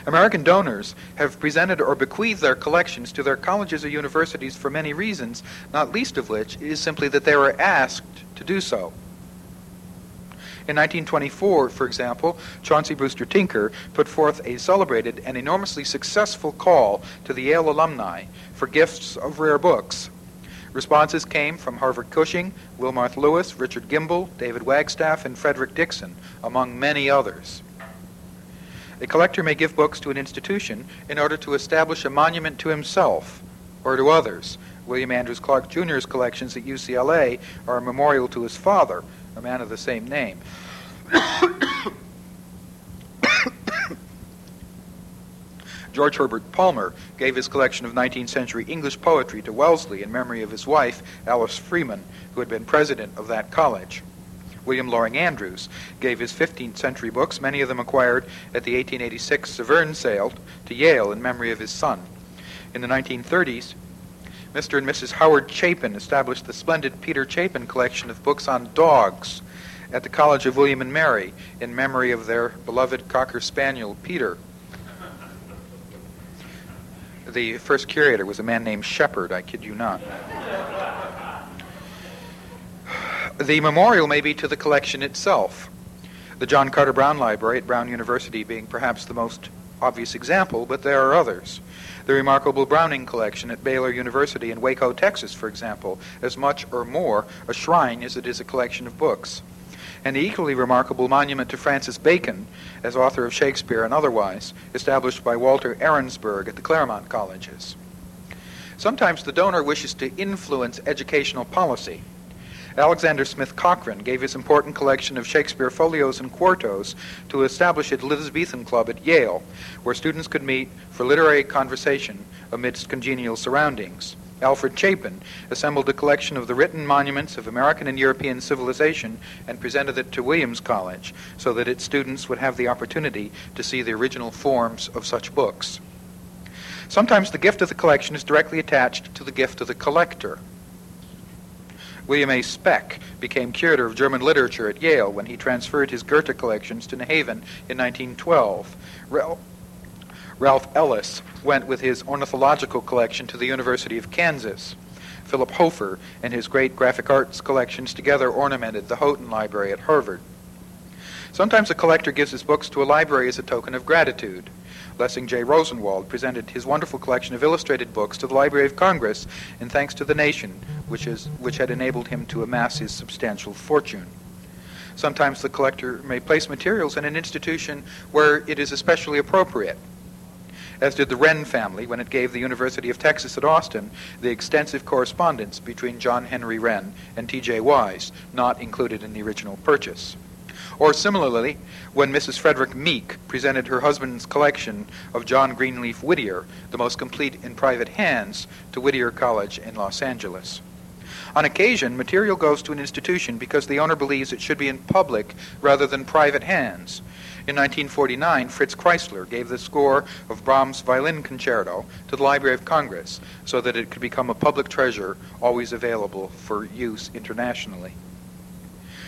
American donors have presented or bequeathed their collections to their colleges or universities for many reasons, not least of which is simply that they were asked to do so. In 1924, for example, Chauncey Brewster Tinker put forth a celebrated and enormously successful call to the Yale alumni for gifts of rare books. Responses came from Harvey Cushing, Wilmarth Lewis, Richard Gimbel, David Wagstaff, and Frederick Dixon, among many others. A collector may give books to an institution in order to establish a monument to himself or to others. William Andrews Clark Jr.'s collections at UCLA are a memorial to his father, a man of the same name. George Herbert Palmer gave his collection of 19th century English poetry to Wellesley in memory of his wife, Alice Freeman, who had been president of that college. William Loring Andrews gave his 15th century books, many of them acquired at the 1886 Severne sale, to Yale in memory of his son. In the 1930s, Mr. and Mrs. Howard Chapin established the splendid Peter Chapin collection of books on dogs at the College of William and Mary in memory of their beloved Cocker Spaniel, Peter. The first curator was a man named Shepard, I kid you not. The memorial may be to the collection itself. The John Carter Brown Library at Brown University being perhaps the most obvious example, but there are others. The remarkable Browning collection at Baylor University in Waco, Texas, for example, as much or more a shrine as it is a collection of books. The equally remarkable monument to Francis Bacon, as author of Shakespeare and otherwise, established by Walter Arensberg at the Claremont Colleges. Sometimes the donor wishes to influence educational policy. Alexander Smith Cochran gave his important collection of Shakespeare folios and quartos to establish a Elizabethan club at Yale, where students could meet for literary conversation amidst congenial surroundings. Alfred Chapin assembled a collection of the written monuments of American and European civilization and presented it to Williams College so that its students would have the opportunity to see the original forms of such books. Sometimes the gift of the collection is directly attached to the gift of the collector. William A. Speck became curator of German literature at Yale when he transferred his Goethe collections to New Haven in 1912. Ralph Ellis went with his ornithological collection to the University of Kansas. Philip Hofer and his great graphic arts collections together ornamented the Houghton Library at Harvard. Sometimes a collector gives his books to a library as a token of gratitude. Lessing J. Rosenwald presented his wonderful collection of illustrated books to the Library of Congress in thanks to the nation, which, is, which had enabled him to amass his substantial fortune. Sometimes the collector may place materials in an institution where it is especially appropriate, as did the Wrenn family when it gave the University of Texas at Austin the extensive correspondence between John Henry Wrenn and T.J. Wise, not included in the original purchase. Or similarly, when Mrs. Frederick Meek presented her husband's collection of John Greenleaf Whittier, the most complete in private hands, to Whittier College in Los Angeles. On occasion, material goes to an institution because the owner believes it should be in public rather than private hands. In 1949, Fritz Kreisler gave the score of Brahms' Violin Concerto to the Library of Congress so that it could become a public treasure always available for use internationally.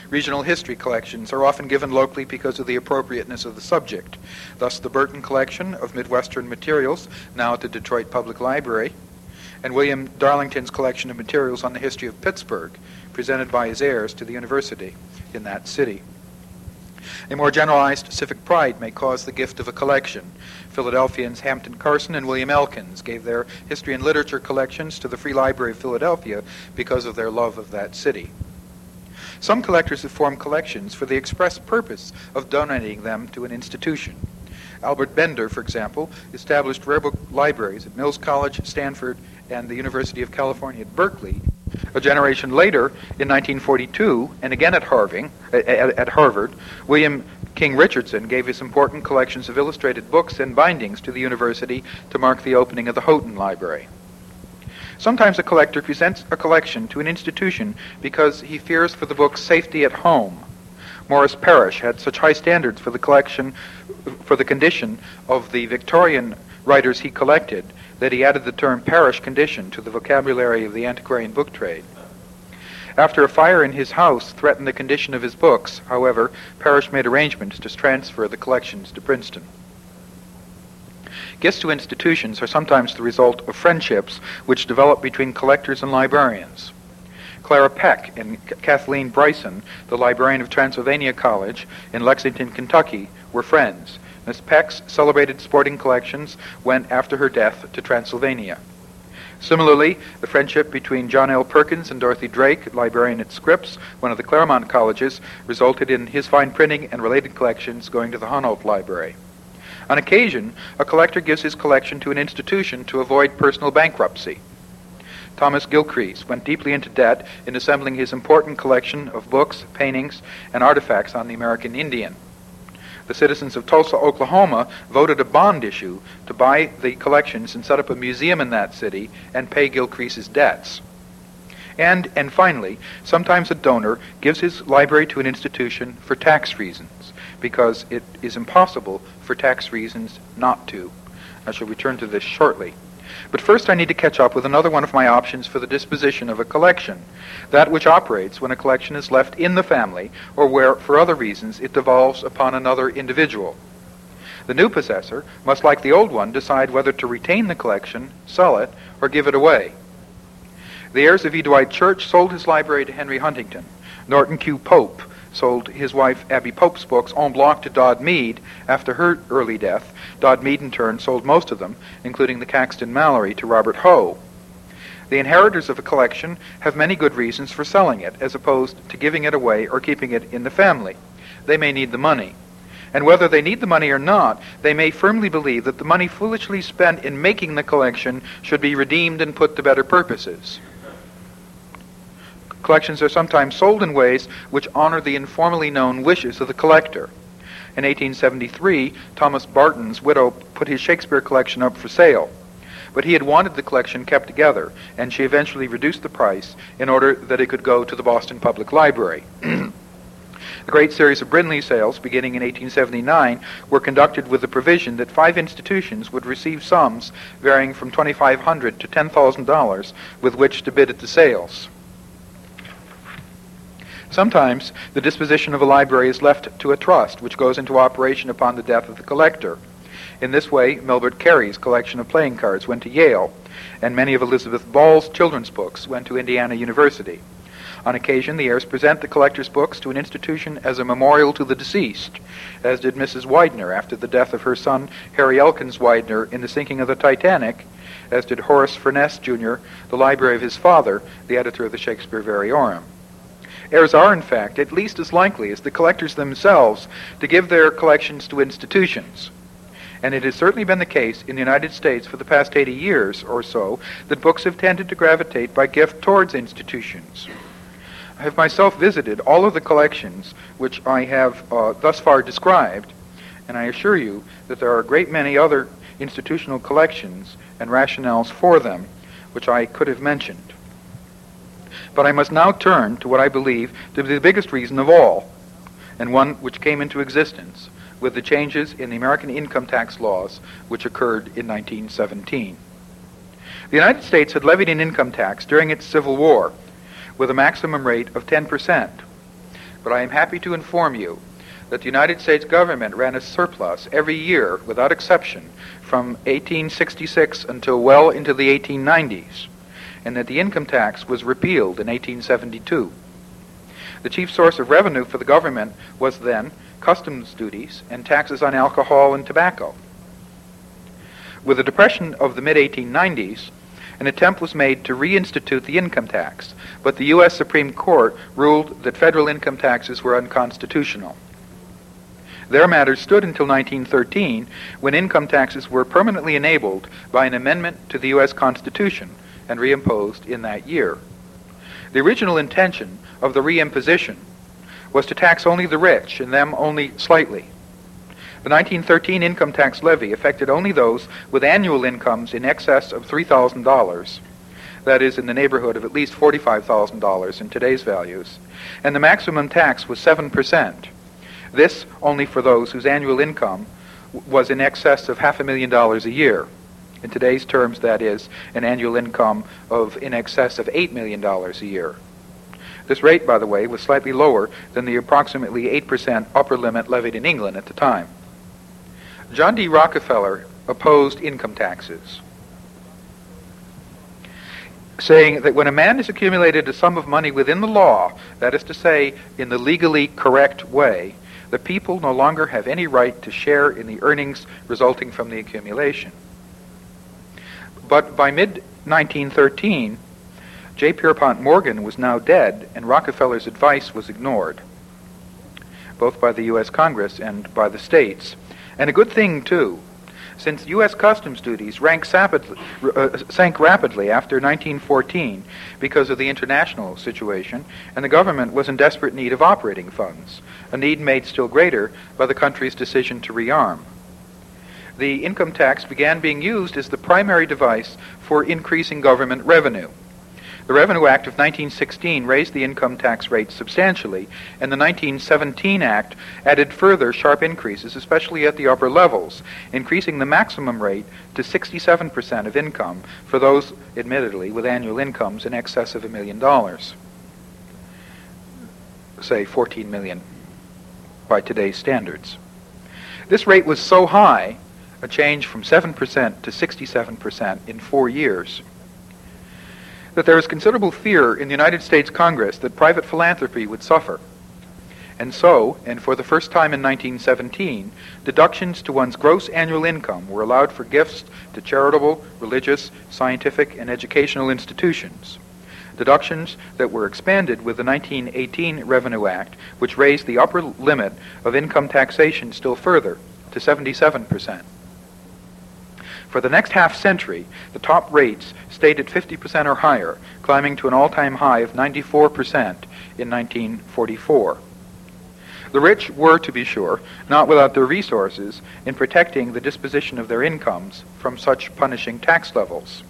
Regional history collections are often given locally because of the appropriateness of the subject. Thus, the Burton Collection of Midwestern Materials, now at the Detroit Public Library, and William Darlington's collection of materials on the history of Pittsburgh, presented by his heirs to the university in that city. A more generalized civic pride may cause the gift of a collection. Philadelphians Hampton Carson and William Elkins gave their history and literature collections to the Free Library of Philadelphia because of their love of that city. Some collectors have formed collections for the express purpose of donating them to an institution. Albert Bender, for example, established rare book libraries at Mills College, Stanford, and the University of California at Berkeley. A generation later, in 1942, and again at, Harving, at, Harvard, William King Richardson gave his important collections of illustrated books and bindings to the university to mark the opening of the Houghton Library. Sometimes a collector presents a collection to an institution because he fears for the book's safety at home. Morris Parrish had such high standards for the collection, for the condition of the Victorian writers he collected that he added the term Parrish condition to the vocabulary of the antiquarian book trade. After a fire in his house threatened the condition of his books, however, Parrish made arrangements to transfer the collections to Princeton. Gifts to institutions are sometimes the result of friendships which develop between collectors and librarians. Clara Peck and Kathleen Bryson, the librarian of Transylvania College in Lexington, Kentucky, were friends, Miss Peck's celebrated sporting collections went after her death to Transylvania. Similarly, the friendship between John L. Perkins and Dorothy Drake, librarian at Scripps, one of the Claremont colleges, resulted in his fine printing and related collections going to the Honnold Library. On occasion, a collector gives his collection to an institution to avoid personal bankruptcy. Thomas Gilcrease went deeply into debt in assembling his important collection of books, paintings, and artifacts on the American Indian the citizens of Tulsa, Oklahoma, voted a bond issue to buy the collections and set up a museum in that city and pay Gilcrease's debts. And, and finally, sometimes a donor gives his library to an institution for tax reasons, because it is impossible for tax reasons not to. I shall return to this shortly. But first I need to catch up with another one of my options for the disposition of a collection, that which operates when a collection is left in the family or where, for other reasons, it devolves upon another individual. The new possessor must, like the old one, decide whether to retain the collection, sell it, or give it away. The heirs of E. Dwight Church sold his library to Henry Huntington. Norton Q. Pope sold his wife Abby Pope's books en bloc to Dodd Mead after her early death. Dodd Mead, in turn, sold most of them, including the Caxton Malory, to Robert Hoe. The inheritors of a collection have many good reasons for selling it, as opposed to giving it away or keeping it in the family. They may need the money. And whether they need the money or not, they may firmly believe that the money foolishly spent in making the collection should be redeemed and put to better purposes. Collections are sometimes sold in ways which honor the informally known wishes of the collector. In 1873, Thomas Barton's widow put his Shakespeare collection up for sale. But he had wanted the collection kept together, and she eventually reduced the price in order that it could go to the Boston Public Library. the great series of Brinley sales, beginning in 1879, were conducted with the provision that five institutions would receive sums varying from 2,500 to $10,000 with which to bid at the sales. Sometimes the disposition of a library is left to a trust, which goes into operation upon the death of the collector. In this way, Melbert Cary's collection of playing cards went to Yale, and many of Elizabeth Ball's children's books went to Indiana University. On occasion, the heirs present the collector's books to an institution as a memorial to the deceased, as did Mrs. Widener after the death of her son, Harry Elkins Widener, in the sinking of the Titanic, as did Horace Furness, Jr., the library of his father, the editor of the Shakespeare Variorum. Heirs are, in fact, at least as likely as the collectors themselves to give their collections to institutions. And it has certainly been the case in the United States for the past 80 years or so that books have tended to gravitate by gift towards institutions. I have myself visited all of the collections which I have uh, thus far described, and I assure you that there are a great many other institutional collections and rationales for them which I could have mentioned. But I must now turn to what I believe to be the biggest reason of all, and one which came into existence with the changes in the American income tax laws which occurred in 1917. The United States had levied an income tax during its Civil War with a maximum rate of 10%. But I am happy to inform you that the United States government ran a surplus every year, without exception, from 1866 until well into the 1890s. And that the income tax was repealed in 1872. The chief source of revenue for the government was then customs duties and taxes on alcohol and tobacco. With the Depression of the mid 1890s, an attempt was made to reinstitute the income tax, but the U.S. Supreme Court ruled that federal income taxes were unconstitutional. Their matter stood until 1913, when income taxes were permanently enabled by an amendment to the U.S. Constitution and reimposed in that year. The original intention of the reimposition was to tax only the rich and them only slightly. The 1913 income tax levy affected only those with annual incomes in excess of $3,000, that is, in the neighborhood of at least $45,000 in today's values, and the maximum tax was 7%. This only for those whose annual income was in excess of half a million dollars a year. In today's terms, that is, an annual income of in excess of $8 million a year. This rate, by the way, was slightly lower than the approximately 8% upper limit levied in England at the time. John D. Rockefeller opposed income taxes, saying that when a man has accumulated a sum of money within the law, that is to say, in the legally correct way, the people no longer have any right to share in the earnings resulting from the accumulation. But by mid 1913, J. Pierpont Morgan was now dead, and Rockefeller's advice was ignored, both by the U.S. Congress and by the states. And a good thing, too, since U.S. customs duties uh, sank rapidly after 1914 because of the international situation, and the government was in desperate need of operating funds, a need made still greater by the country's decision to rearm. The income tax began being used as the primary device for increasing government revenue. The Revenue Act of 1916 raised the income tax rate substantially, and the 1917 Act added further sharp increases, especially at the upper levels, increasing the maximum rate to 67% of income for those, admittedly, with annual incomes in excess of a million dollars. Say 14 million by today's standards. This rate was so high, a change from 7% to 67% in four years, that there is considerable fear in the United States Congress that private philanthropy would suffer. And so, and for the first time in 1917, deductions to one's gross annual income were allowed for gifts to charitable, religious, scientific, and educational institutions. Deductions that were expanded with the 1918 Revenue Act, which raised the upper limit of income taxation still further to 77 percent. For the next half century, the top rates stayed at 50% or higher, climbing to an all-time high of 94% in 1944. The rich were, to be sure, not without their resources in protecting the disposition of their incomes from such punishing tax levels.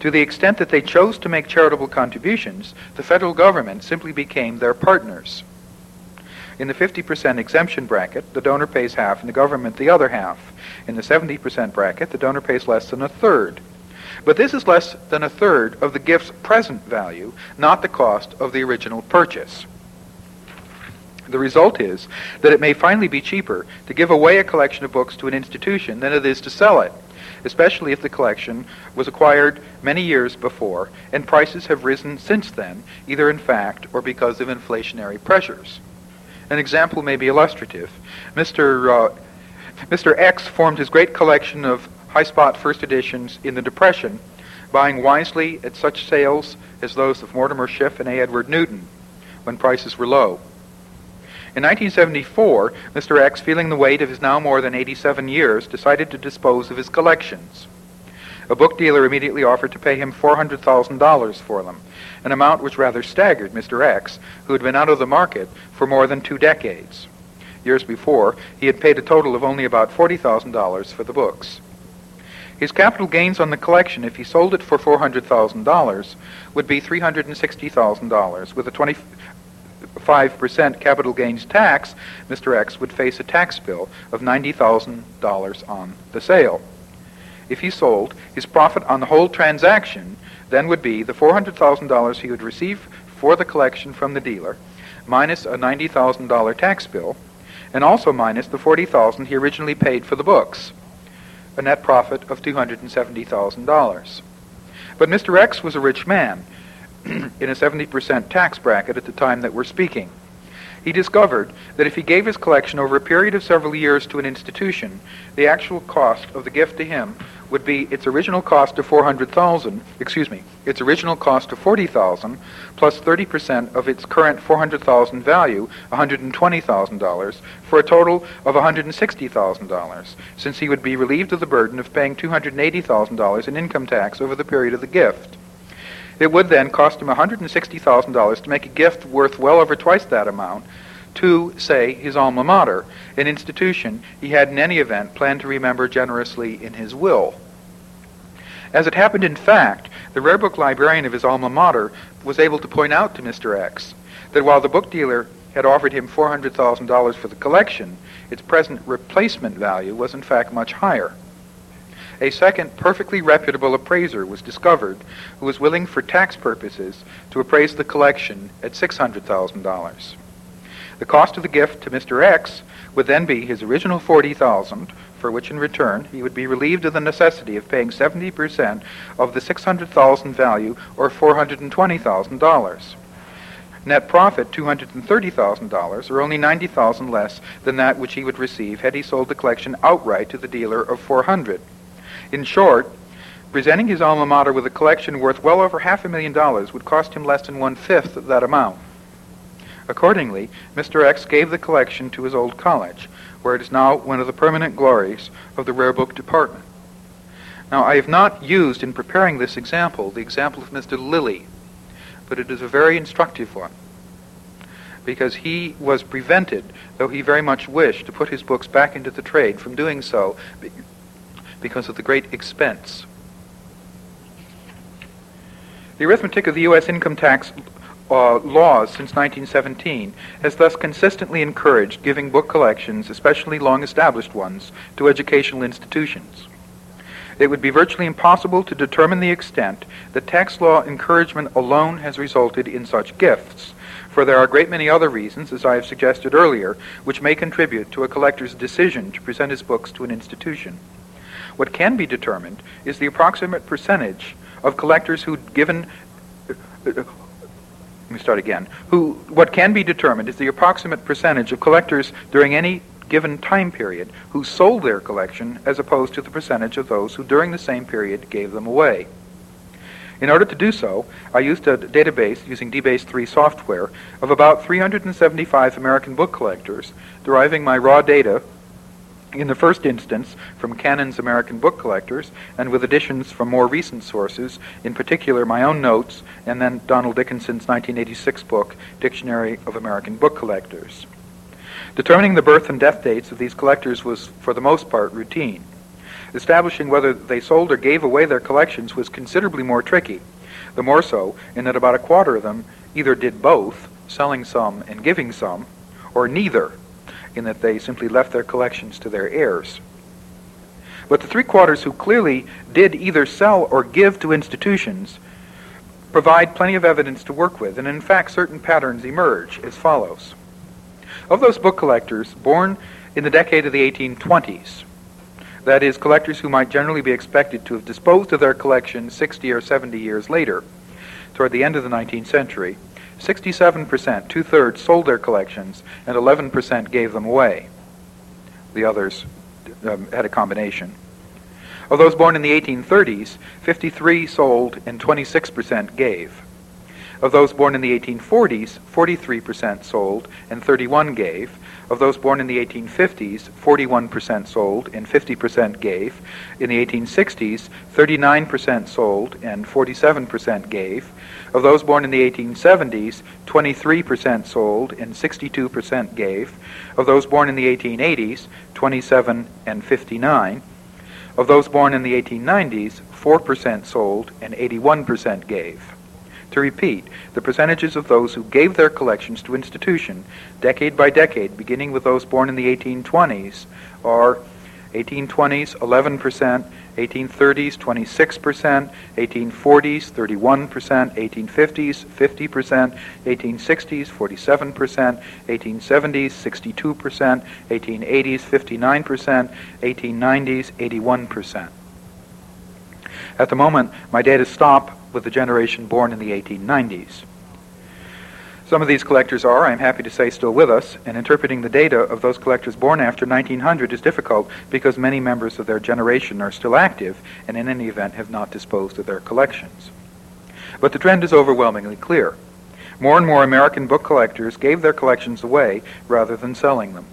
To the extent that they chose to make charitable contributions, the federal government simply became their partners. In the 50% exemption bracket, the donor pays half and the government the other half. In the 70% bracket, the donor pays less than a third. But this is less than a third of the gift's present value, not the cost of the original purchase. The result is that it may finally be cheaper to give away a collection of books to an institution than it is to sell it, especially if the collection was acquired many years before and prices have risen since then, either in fact or because of inflationary pressures. An example may be illustrative. Mr. Uh, Mr. X formed his great collection of high spot first editions in the Depression, buying wisely at such sales as those of Mortimer Schiff and A. Edward Newton when prices were low. In 1974, Mr. X, feeling the weight of his now more than 87 years, decided to dispose of his collections. A book dealer immediately offered to pay him $400,000 for them, an amount which rather staggered Mr. X, who had been out of the market for more than two decades. Years before, he had paid a total of only about $40,000 for the books. His capital gains on the collection, if he sold it for $400,000, would be $360,000. With a 25% capital gains tax, Mr. X would face a tax bill of $90,000 on the sale. If he sold, his profit on the whole transaction then would be the $400,000 he would receive for the collection from the dealer, minus a $90,000 tax bill, and also minus the 40,000 he originally paid for the books, a net profit of $270,000. But Mr. X was a rich man in a 70% tax bracket at the time that we're speaking. He discovered that if he gave his collection over a period of several years to an institution, the actual cost of the gift to him would be its original cost of 400,000, excuse me, its original cost of 40,000 plus 30% of its current 400,000 value, $120,000, for a total of $160,000, since he would be relieved of the burden of paying $280,000 in income tax over the period of the gift. It would then cost him $160,000 to make a gift worth well over twice that amount to, say, his alma mater, an institution he had in any event planned to remember generously in his will. As it happened in fact, the rare book librarian of his alma mater was able to point out to Mr. X that while the book dealer had offered him $400,000 for the collection, its present replacement value was in fact much higher. A second perfectly reputable appraiser was discovered who was willing for tax purposes to appraise the collection at $600,000. The cost of the gift to Mr. X would then be his original 40000 for which in return he would be relieved of the necessity of paying 70% of the 600000 value or $420,000. Net profit $230,000 or only 90,000 less than that which he would receive had he sold the collection outright to the dealer of 400. In short, presenting his alma mater with a collection worth well over half a million dollars would cost him less than one-fifth of that amount. Accordingly, Mr. X gave the collection to his old college, where it is now one of the permanent glories of the rare book department. Now, I have not used in preparing this example the example of Mr. Lilly, but it is a very instructive one because he was prevented, though he very much wished to put his books back into the trade, from doing so because of the great expense. The arithmetic of the U.S. income tax uh, laws since 1917 has thus consistently encouraged giving book collections, especially long established ones, to educational institutions. It would be virtually impossible to determine the extent that tax law encouragement alone has resulted in such gifts, for there are a great many other reasons, as I have suggested earlier, which may contribute to a collector's decision to present his books to an institution. What can be determined is the approximate percentage of collectors who'd given let me start again. Who, what can be determined is the approximate percentage of collectors during any given time period who sold their collection as opposed to the percentage of those who during the same period gave them away. In order to do so, I used a database using DBase 3 software of about 375 American book collectors, deriving my raw data in the first instance from Cannon's American Book Collectors, and with additions from more recent sources, in particular my own notes, and then Donald Dickinson's 1986 book, Dictionary of American Book Collectors. Determining the birth and death dates of these collectors was, for the most part, routine. Establishing whether they sold or gave away their collections was considerably more tricky, the more so in that about a quarter of them either did both, selling some and giving some, or neither, in that they simply left their collections to their heirs. But the three quarters who clearly did either sell or give to institutions provide plenty of evidence to work with, and in fact, certain patterns emerge as follows. Of those book collectors born in the decade of the 1820s, that is, collectors who might generally be expected to have disposed of their collection 60 or 70 years later, toward the end of the 19th century, 67%, two thirds, sold their collections, and 11% gave them away. The others um, had a combination. Of those born in the 1830s, 53 sold and 26% gave. Of those born in the 1840s, 43% sold and 31 gave. Of those born in the 1850s, 41% sold and 50% gave. In the 1860s, 39% sold and 47% gave. Of those born in the 1870s, 23% sold and 62% gave. Of those born in the 1880s, 27 and 59. Of those born in the 1890s, 4% sold and 81% gave. To repeat, the percentages of those who gave their collections to institution, decade by decade, beginning with those born in the 1820s, are 1820s 11%, 1830s 26%, 1840s 31%, 1850s 50%, 1860s 47%, 1870s 62%, 1880s 59%, 1890s 81%. At the moment, my data stop with the generation born in the 1890s. Some of these collectors are, I am happy to say, still with us, and interpreting the data of those collectors born after 1900 is difficult because many members of their generation are still active and in any event have not disposed of their collections. But the trend is overwhelmingly clear. More and more American book collectors gave their collections away rather than selling them.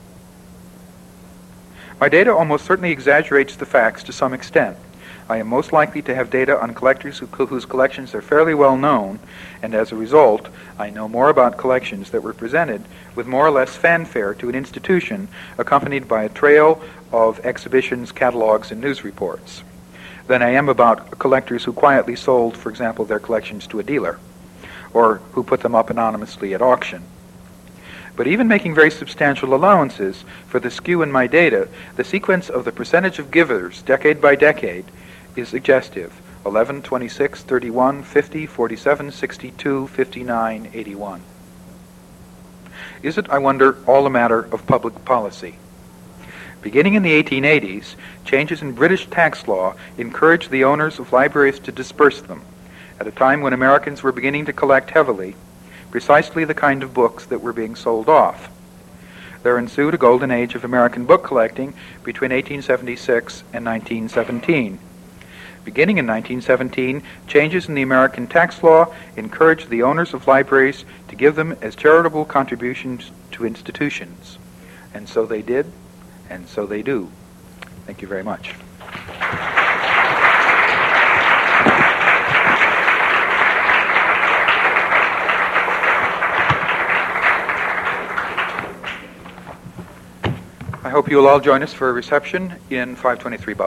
My data almost certainly exaggerates the facts to some extent. I am most likely to have data on collectors who, whose collections are fairly well known, and as a result, I know more about collections that were presented with more or less fanfare to an institution accompanied by a trail of exhibitions, catalogs, and news reports than I am about collectors who quietly sold, for example, their collections to a dealer or who put them up anonymously at auction. But even making very substantial allowances for the skew in my data, the sequence of the percentage of givers, decade by decade, is suggestive 11, 26, 31, 50, 47, 62, 59, 81. Is it, I wonder, all a matter of public policy? Beginning in the 1880s, changes in British tax law encouraged the owners of libraries to disperse them, at a time when Americans were beginning to collect heavily precisely the kind of books that were being sold off. There ensued a golden age of American book collecting between 1876 and 1917. Beginning in 1917, changes in the American tax law encouraged the owners of libraries to give them as charitable contributions to institutions. And so they did, and so they do. Thank you very much. I hope you will all join us for a reception in 523 Butler.